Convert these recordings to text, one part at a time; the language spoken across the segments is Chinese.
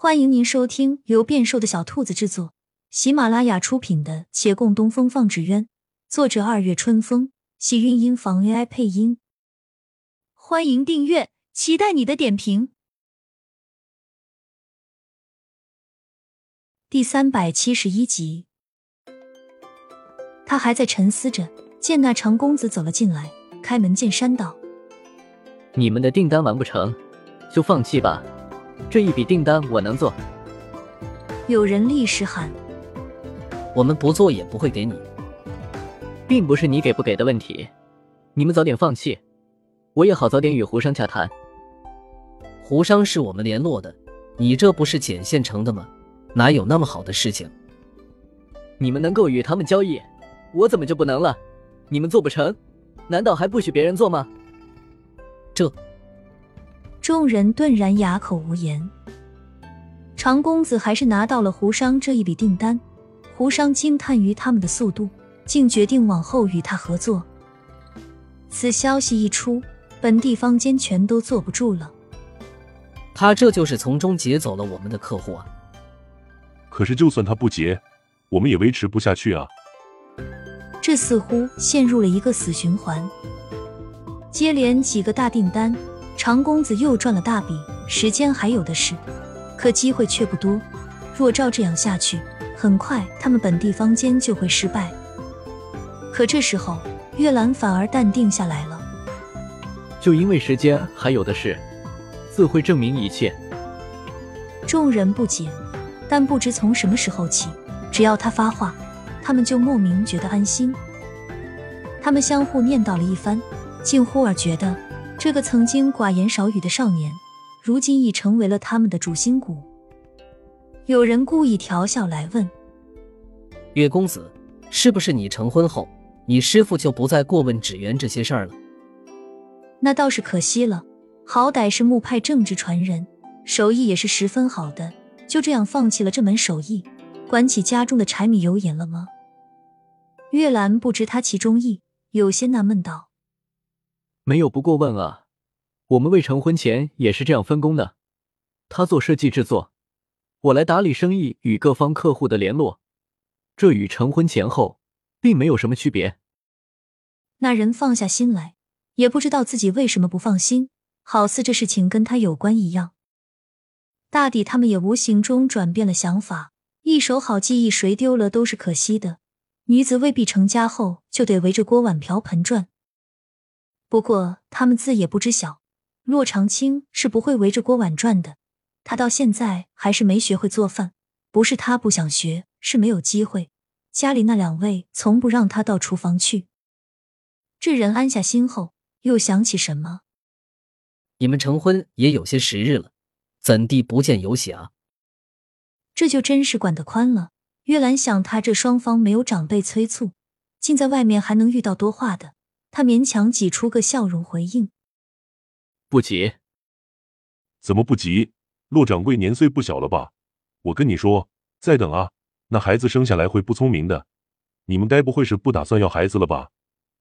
欢迎您收听由变瘦的小兔子制作、喜马拉雅出品的《且共东风放纸鸢》，作者二月春风，喜韵音房 AI 配音。欢迎订阅，期待你的点评。第三百七十一集，他还在沉思着，见那长公子走了进来，开门见山道：“你们的订单完不成，就放弃吧。”这一笔订单我能做。有人立时喊：“我们不做也不会给你，并不是你给不给的问题，你们早点放弃，我也好早点与胡商洽谈。胡商是我们联络的，你这不是捡现成的吗？哪有那么好的事情？你们能够与他们交易，我怎么就不能了？你们做不成，难道还不许别人做吗？这……”众人顿然哑口无言。长公子还是拿到了胡商这一笔订单，胡商惊叹于他们的速度，竟决定往后与他合作。此消息一出，本地坊间全都坐不住了。他这就是从中劫走了我们的客户啊！可是就算他不劫，我们也维持不下去啊！这似乎陷入了一个死循环。接连几个大订单。长公子又赚了大笔，时间还有的是，可机会却不多。若照这样下去，很快他们本地方间就会失败。可这时候，月兰反而淡定下来了。就因为时间还有的是，自会证明一切。众人不解，但不知从什么时候起，只要他发话，他们就莫名觉得安心。他们相互念叨了一番，竟忽而觉得。这个曾经寡言少语的少年，如今已成为了他们的主心骨。有人故意调笑来问：“岳公子，是不是你成婚后，你师傅就不再过问纸鸢这些事儿了？”那倒是可惜了，好歹是木派正直传人，手艺也是十分好的，就这样放弃了这门手艺，管起家中的柴米油盐了吗？月兰不知他其中意，有些纳闷道。没有不过问啊，我们未成婚前也是这样分工的，他做设计制作，我来打理生意与各方客户的联络，这与成婚前后并没有什么区别。那人放下心来，也不知道自己为什么不放心，好似这事情跟他有关一样。大抵他们也无形中转变了想法，一手好技艺谁丢了都是可惜的。女子未必成家后就得围着锅碗瓢盆转。不过，他们自也不知晓，骆长青是不会围着锅碗转的。他到现在还是没学会做饭，不是他不想学，是没有机会。家里那两位从不让他到厨房去。这人安下心后，又想起什么：你们成婚也有些时日了，怎地不见有喜啊？这就真是管得宽了。月兰想，他这双方没有长辈催促，竟在外面还能遇到多话的。他勉强挤出个笑容回应：“不急，怎么不急？骆掌柜年岁不小了吧？我跟你说，再等啊，那孩子生下来会不聪明的。你们该不会是不打算要孩子了吧？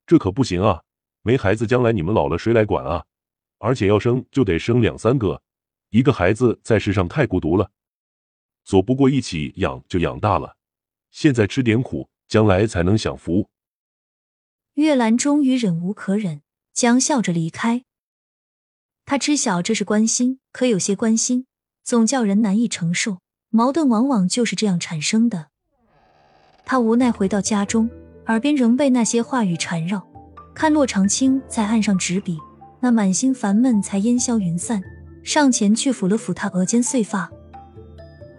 这可不行啊！没孩子，将来你们老了谁来管啊？而且要生就得生两三个，一个孩子在世上太孤独了。左不过一起养就养大了，现在吃点苦，将来才能享福。”月兰终于忍无可忍，将笑着离开。他知晓这是关心，可有些关心总叫人难以承受，矛盾往往就是这样产生的。他无奈回到家中，耳边仍被那些话语缠绕。看洛长青在案上执笔，那满心烦闷才烟消云散，上前去抚了抚他额间碎发。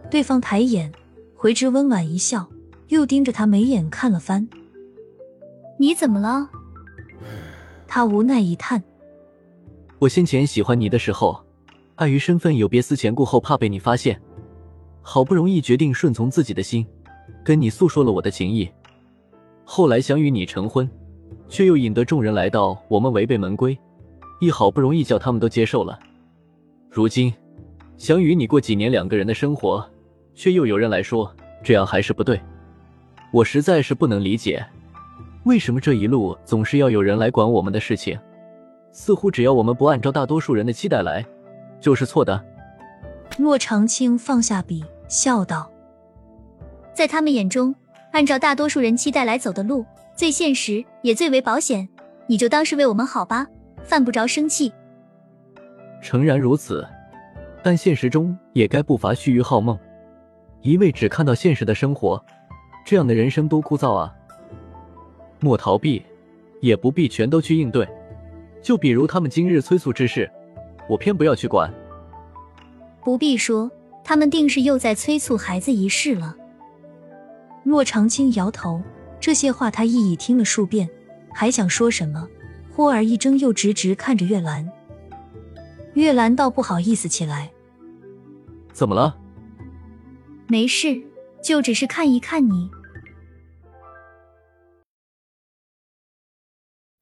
对方抬眼回之温婉一笑，又盯着他眉眼看了番。你怎么了？他无奈一叹：“我先前喜欢你的时候，碍于身份有别思前顾后，怕被你发现，好不容易决定顺从自己的心，跟你诉说了我的情意。后来想与你成婚，却又引得众人来到我们违背门规，亦好不容易叫他们都接受了。如今想与你过几年两个人的生活，却又有人来说这样还是不对。我实在是不能理解。”为什么这一路总是要有人来管我们的事情？似乎只要我们不按照大多数人的期待来，就是错的。洛长青放下笔，笑道：“在他们眼中，按照大多数人期待来走的路，最现实也最为保险。你就当是为我们好吧，犯不着生气。”诚然如此，但现实中也该不乏虚臾好梦。一味只看到现实的生活，这样的人生多枯燥啊！莫逃避，也不必全都去应对。就比如他们今日催促之事，我偏不要去管。不必说，他们定是又在催促孩子一事了。洛长青摇头，这些话他一已听了数遍，还想说什么，忽而一怔，又直直看着月兰。月兰倒不好意思起来，怎么了？没事，就只是看一看你。